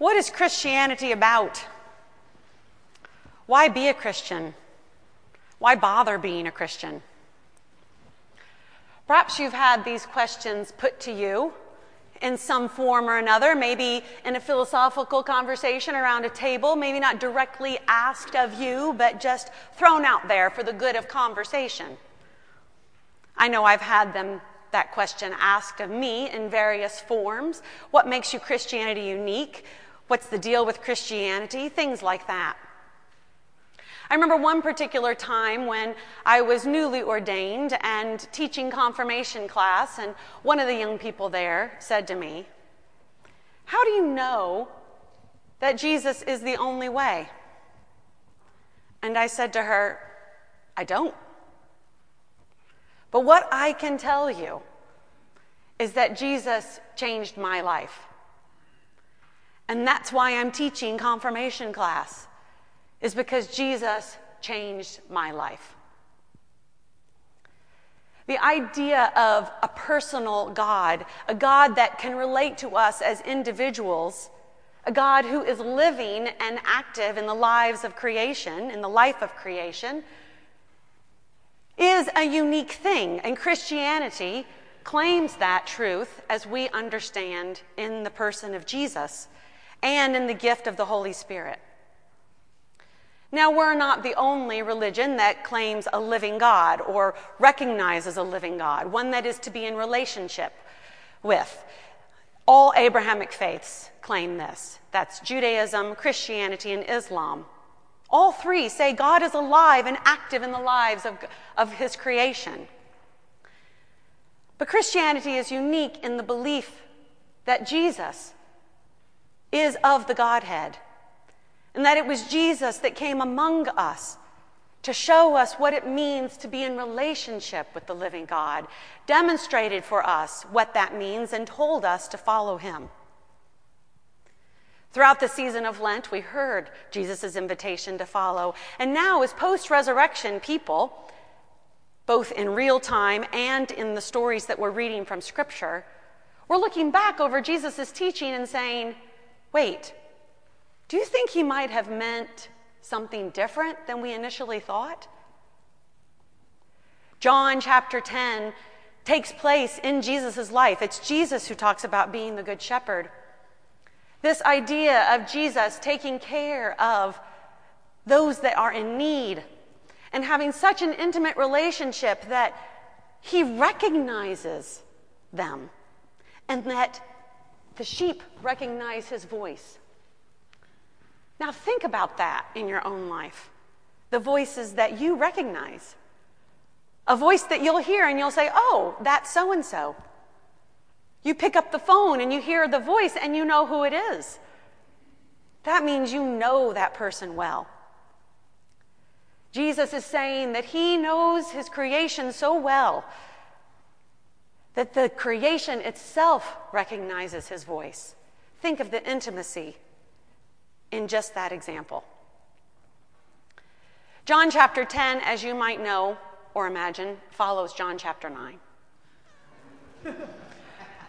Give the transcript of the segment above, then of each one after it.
What is Christianity about? Why be a Christian? Why bother being a Christian? Perhaps you've had these questions put to you in some form or another, maybe in a philosophical conversation around a table, maybe not directly asked of you, but just thrown out there for the good of conversation. I know I've had them that question asked of me in various forms. What makes you Christianity unique? What's the deal with Christianity? Things like that. I remember one particular time when I was newly ordained and teaching confirmation class, and one of the young people there said to me, How do you know that Jesus is the only way? And I said to her, I don't. But what I can tell you is that Jesus changed my life. And that's why I'm teaching confirmation class is because Jesus changed my life. The idea of a personal God, a God that can relate to us as individuals, a God who is living and active in the lives of creation, in the life of creation, is a unique thing. And Christianity claims that truth as we understand in the person of Jesus and in the gift of the Holy Spirit. Now, we're not the only religion that claims a living God or recognizes a living God, one that is to be in relationship with. All Abrahamic faiths claim this. That's Judaism, Christianity, and Islam. All three say God is alive and active in the lives of, of his creation. But Christianity is unique in the belief that Jesus is of the Godhead and that it was Jesus that came among us to show us what it means to be in relationship with the living God, demonstrated for us what that means, and told us to follow him. Throughout the season of Lent, we heard Jesus' invitation to follow. And now, as post resurrection people, both in real time and in the stories that we're reading from Scripture, we're looking back over Jesus' teaching and saying, wait, do you think he might have meant something different than we initially thought? John chapter 10 takes place in Jesus' life. It's Jesus who talks about being the good shepherd. This idea of Jesus taking care of those that are in need and having such an intimate relationship that he recognizes them and that the sheep recognize his voice. Now, think about that in your own life the voices that you recognize. A voice that you'll hear and you'll say, Oh, that's so and so. You pick up the phone and you hear the voice and you know who it is. That means you know that person well. Jesus is saying that he knows his creation so well that the creation itself recognizes his voice. Think of the intimacy in just that example. John chapter 10, as you might know or imagine, follows John chapter 9.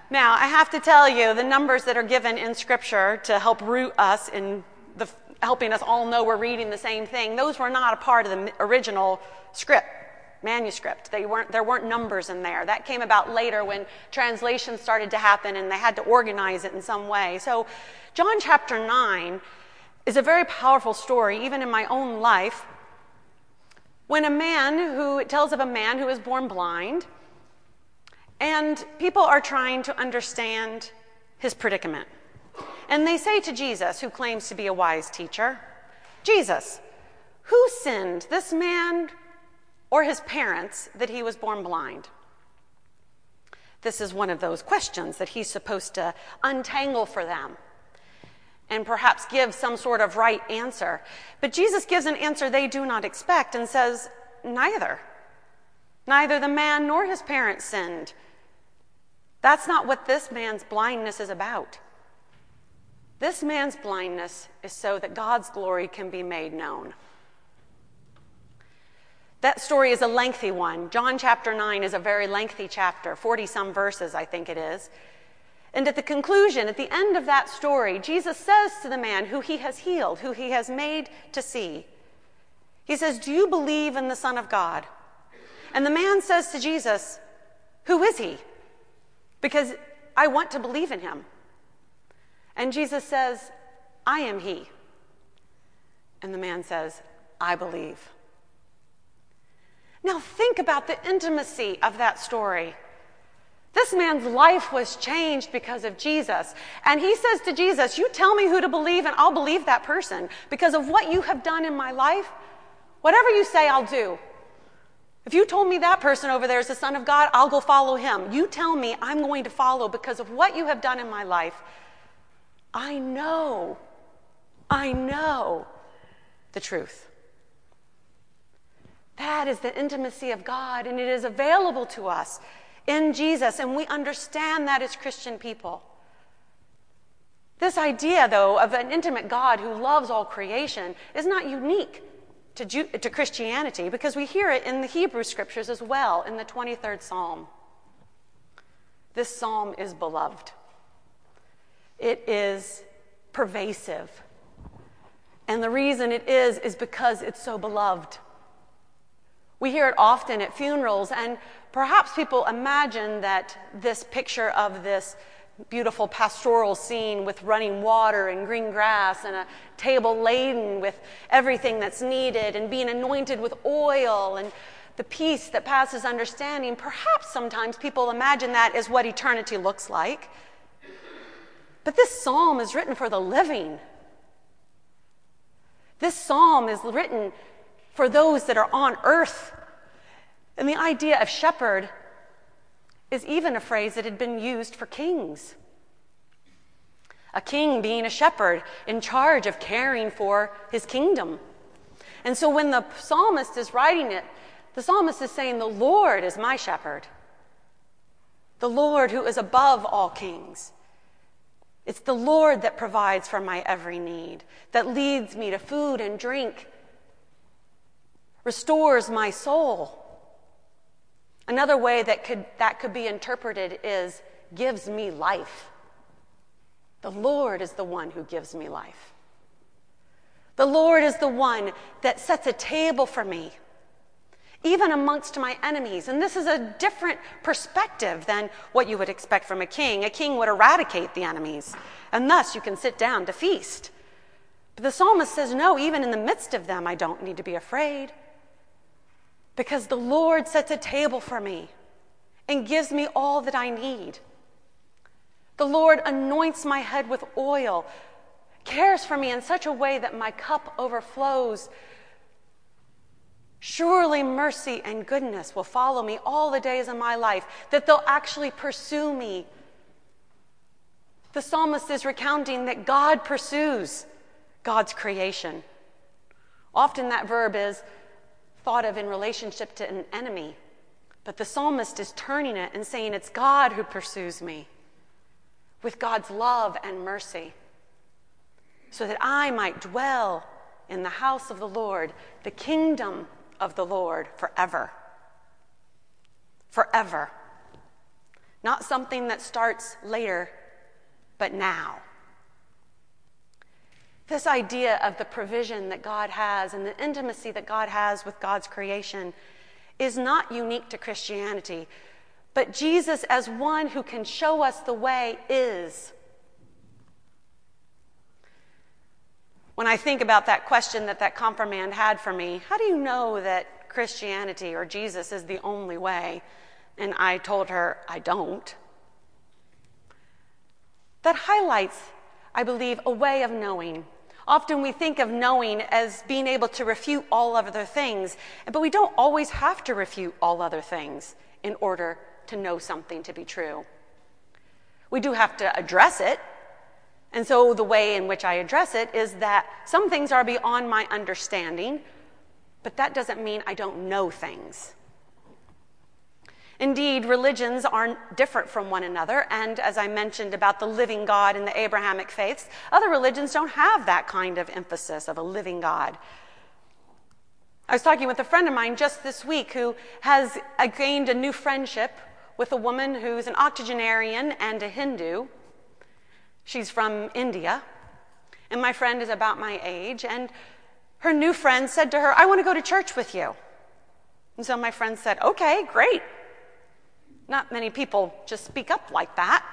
now, I have to tell you, the numbers that are given in Scripture to help root us in the, helping us all know we're reading the same thing, those were not a part of the original script manuscript. They weren't, there weren't numbers in there. That came about later when translations started to happen and they had to organize it in some way. So, John chapter 9 is a very powerful story, even in my own life. When a man who, it tells of a man who is born blind, and people are trying to understand his predicament. And they say to Jesus, who claims to be a wise teacher, Jesus, who sinned, this man or his parents, that he was born blind? This is one of those questions that he's supposed to untangle for them and perhaps give some sort of right answer. But Jesus gives an answer they do not expect and says, Neither. Neither the man nor his parents sinned. That's not what this man's blindness is about. This man's blindness is so that God's glory can be made known. That story is a lengthy one. John chapter 9 is a very lengthy chapter, 40 some verses, I think it is. And at the conclusion, at the end of that story, Jesus says to the man who he has healed, who he has made to see, He says, Do you believe in the Son of God? And the man says to Jesus, Who is he? Because I want to believe in him. And Jesus says, I am he. And the man says, I believe. Now think about the intimacy of that story. This man's life was changed because of Jesus. And he says to Jesus, You tell me who to believe, and I'll believe that person. Because of what you have done in my life, whatever you say, I'll do. If you told me that person over there is the Son of God, I'll go follow him. You tell me I'm going to follow because of what you have done in my life. I know, I know the truth. That is the intimacy of God, and it is available to us in Jesus, and we understand that as Christian people. This idea, though, of an intimate God who loves all creation is not unique to, to Christianity because we hear it in the Hebrew scriptures as well in the 23rd Psalm. This psalm is beloved, it is pervasive. And the reason it is, is because it's so beloved. We hear it often at funerals, and perhaps people imagine that this picture of this beautiful pastoral scene with running water and green grass and a table laden with everything that's needed and being anointed with oil and the peace that passes understanding. Perhaps sometimes people imagine that is what eternity looks like. But this psalm is written for the living. This psalm is written for those that are on earth. And the idea of shepherd is even a phrase that had been used for kings. A king being a shepherd in charge of caring for his kingdom. And so when the psalmist is writing it, the psalmist is saying, The Lord is my shepherd. The Lord who is above all kings. It's the Lord that provides for my every need, that leads me to food and drink, restores my soul. Another way that could, that could be interpreted is gives me life. The Lord is the one who gives me life. The Lord is the one that sets a table for me, even amongst my enemies. And this is a different perspective than what you would expect from a king. A king would eradicate the enemies, and thus you can sit down to feast. But the psalmist says, No, even in the midst of them, I don't need to be afraid because the Lord sets a table for me and gives me all that I need. The Lord anoints my head with oil, cares for me in such a way that my cup overflows. Surely mercy and goodness will follow me all the days of my life, that they'll actually pursue me. The psalmist is recounting that God pursues God's creation. Often that verb is thought of in relationship to an enemy. But the psalmist is turning it and saying, It's God who pursues me with God's love and mercy, so that I might dwell in the house of the Lord, the kingdom of the Lord forever. Forever. Not something that starts later, but now. This idea of the provision that God has and the intimacy that God has with God's creation is not unique to Christianity, but Jesus, as one who can show us the way, is. When I think about that question that that confirmand had for me, how do you know that Christianity or Jesus is the only way? And I told her, I don't. That highlights, I believe, a way of knowing Often we think of knowing as being able to refute all other things, but we don't always have to refute all other things in order to know something to be true. We do have to address it. And so the way in which I address it is that some things are beyond my understanding, but that doesn't mean I don't know things. Indeed, religions are different from one another, and as I mentioned about the living God in the Abrahamic faiths, other religions don't have that kind of emphasis of a living God. I was talking with a friend of mine just this week who has gained a new friendship with a woman who's an octogenarian and a Hindu. She's from India, and my friend is about my age, and her new friend said to her, I want to go to church with you. And so my friend said, Okay, great. Not many people just speak up like that.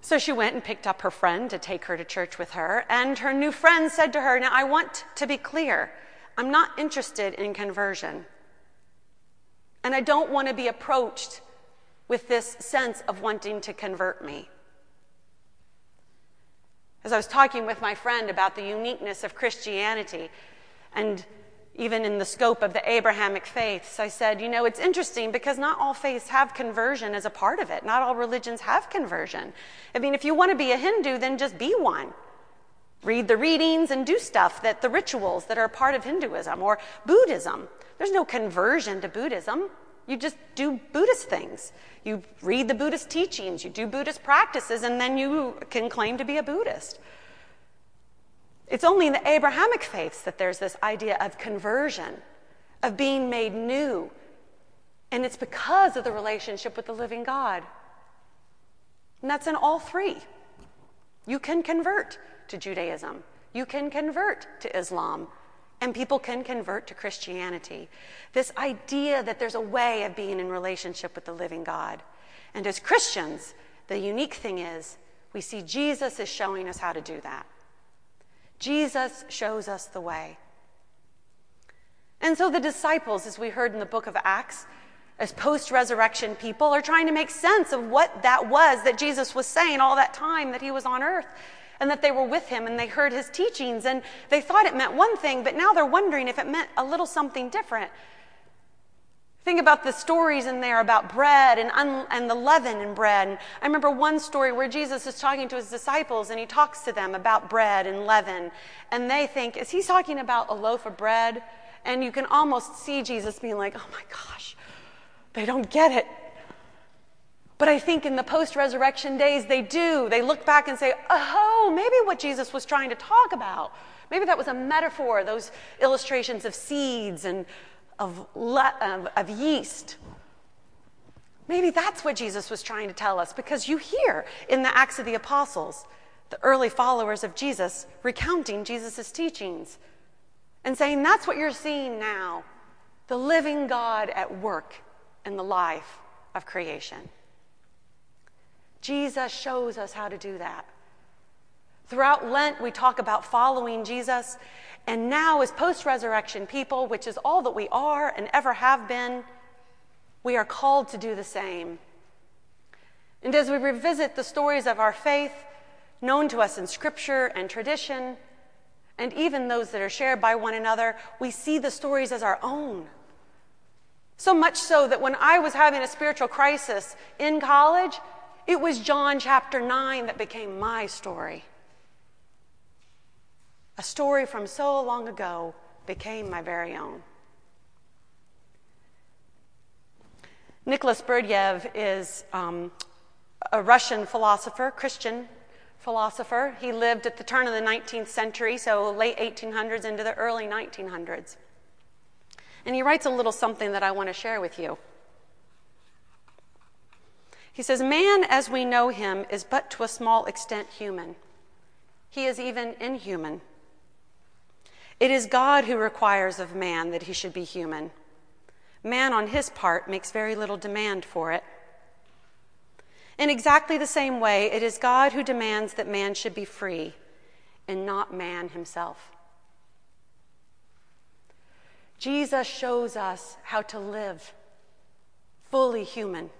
So she went and picked up her friend to take her to church with her. And her new friend said to her, Now I want to be clear. I'm not interested in conversion. And I don't want to be approached with this sense of wanting to convert me. As I was talking with my friend about the uniqueness of Christianity and even in the scope of the Abrahamic faiths, I said, you know, it's interesting because not all faiths have conversion as a part of it. Not all religions have conversion. I mean, if you want to be a Hindu, then just be one. Read the readings and do stuff that the rituals that are part of Hinduism or Buddhism. There's no conversion to Buddhism. You just do Buddhist things. You read the Buddhist teachings, you do Buddhist practices, and then you can claim to be a Buddhist. It's only in the Abrahamic faiths that there's this idea of conversion, of being made new. And it's because of the relationship with the living God. And that's in all three. You can convert to Judaism, you can convert to Islam, and people can convert to Christianity. This idea that there's a way of being in relationship with the living God. And as Christians, the unique thing is we see Jesus is showing us how to do that. Jesus shows us the way. And so the disciples, as we heard in the book of Acts, as post resurrection people, are trying to make sense of what that was that Jesus was saying all that time that he was on earth and that they were with him and they heard his teachings and they thought it meant one thing, but now they're wondering if it meant a little something different. Think about the stories in there about bread and, un- and the leaven in bread. And I remember one story where Jesus is talking to his disciples and he talks to them about bread and leaven. And they think, is he talking about a loaf of bread? And you can almost see Jesus being like, oh my gosh, they don't get it. But I think in the post resurrection days, they do. They look back and say, oh, maybe what Jesus was trying to talk about. Maybe that was a metaphor, those illustrations of seeds and of, le- of, of yeast. Maybe that's what Jesus was trying to tell us because you hear in the Acts of the Apostles the early followers of Jesus recounting Jesus' teachings and saying, That's what you're seeing now the living God at work in the life of creation. Jesus shows us how to do that. Throughout Lent, we talk about following Jesus and now, as post resurrection people, which is all that we are and ever have been, we are called to do the same. And as we revisit the stories of our faith, known to us in scripture and tradition, and even those that are shared by one another, we see the stories as our own. So much so that when I was having a spiritual crisis in college, it was John chapter 9 that became my story a story from so long ago became my very own. Nicholas Berdyaev is um, a Russian philosopher, Christian philosopher. He lived at the turn of the 19th century, so late 1800s into the early 1900s. And he writes a little something that I want to share with you. He says, Man as we know him is but to a small extent human. He is even inhuman. It is God who requires of man that he should be human. Man, on his part, makes very little demand for it. In exactly the same way, it is God who demands that man should be free and not man himself. Jesus shows us how to live fully human.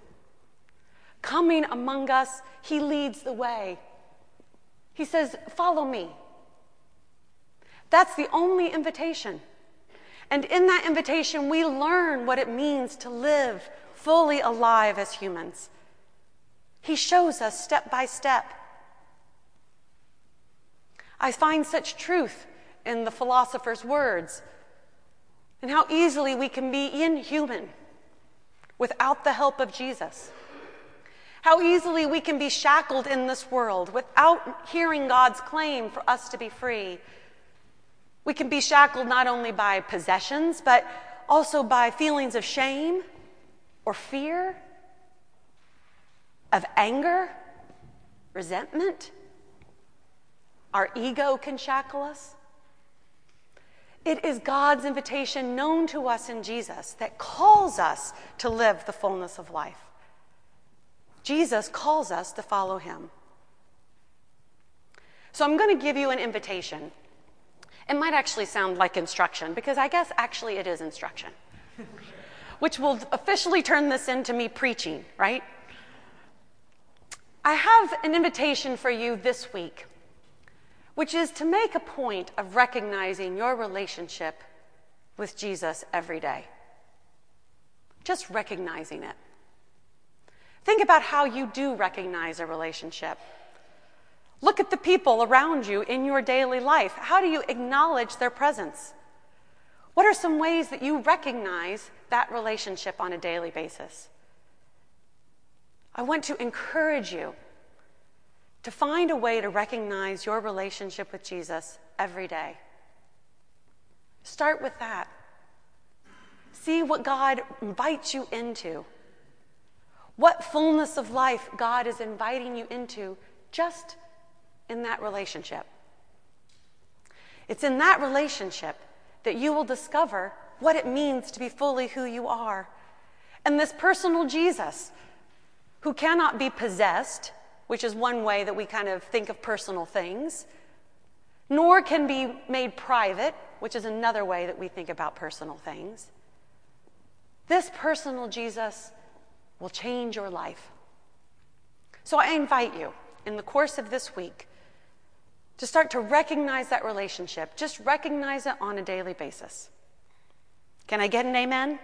Coming among us, he leads the way. He says, Follow me. That's the only invitation. And in that invitation, we learn what it means to live fully alive as humans. He shows us step by step. I find such truth in the philosopher's words and how easily we can be inhuman without the help of Jesus. How easily we can be shackled in this world without hearing God's claim for us to be free we can be shackled not only by possessions, but also by feelings of shame or fear, of anger, resentment, our ego can shackle us. It is God's invitation known to us in Jesus that calls us to live the fullness of life. Jesus calls us to follow him. So I'm going to give you an invitation. It might actually sound like instruction because I guess actually it is instruction, which will officially turn this into me preaching, right? I have an invitation for you this week which is to make a point of recognizing your relationship with Jesus every day. Just recognizing it. Think about how you do recognize a relationship. Look at the people around you in your daily life. How do you acknowledge their presence? What are some ways that you recognize that relationship on a daily basis? I want to encourage you to find a way to recognize your relationship with Jesus every day. Start with that. See what God invites you into. What fullness of life God is inviting you into just in that relationship. It's in that relationship that you will discover what it means to be fully who you are. And this personal Jesus, who cannot be possessed, which is one way that we kind of think of personal things, nor can be made private, which is another way that we think about personal things. This personal Jesus will change your life. So I invite you in the course of this week to start to recognize that relationship. Just recognize it on a daily basis. Can I get an amen?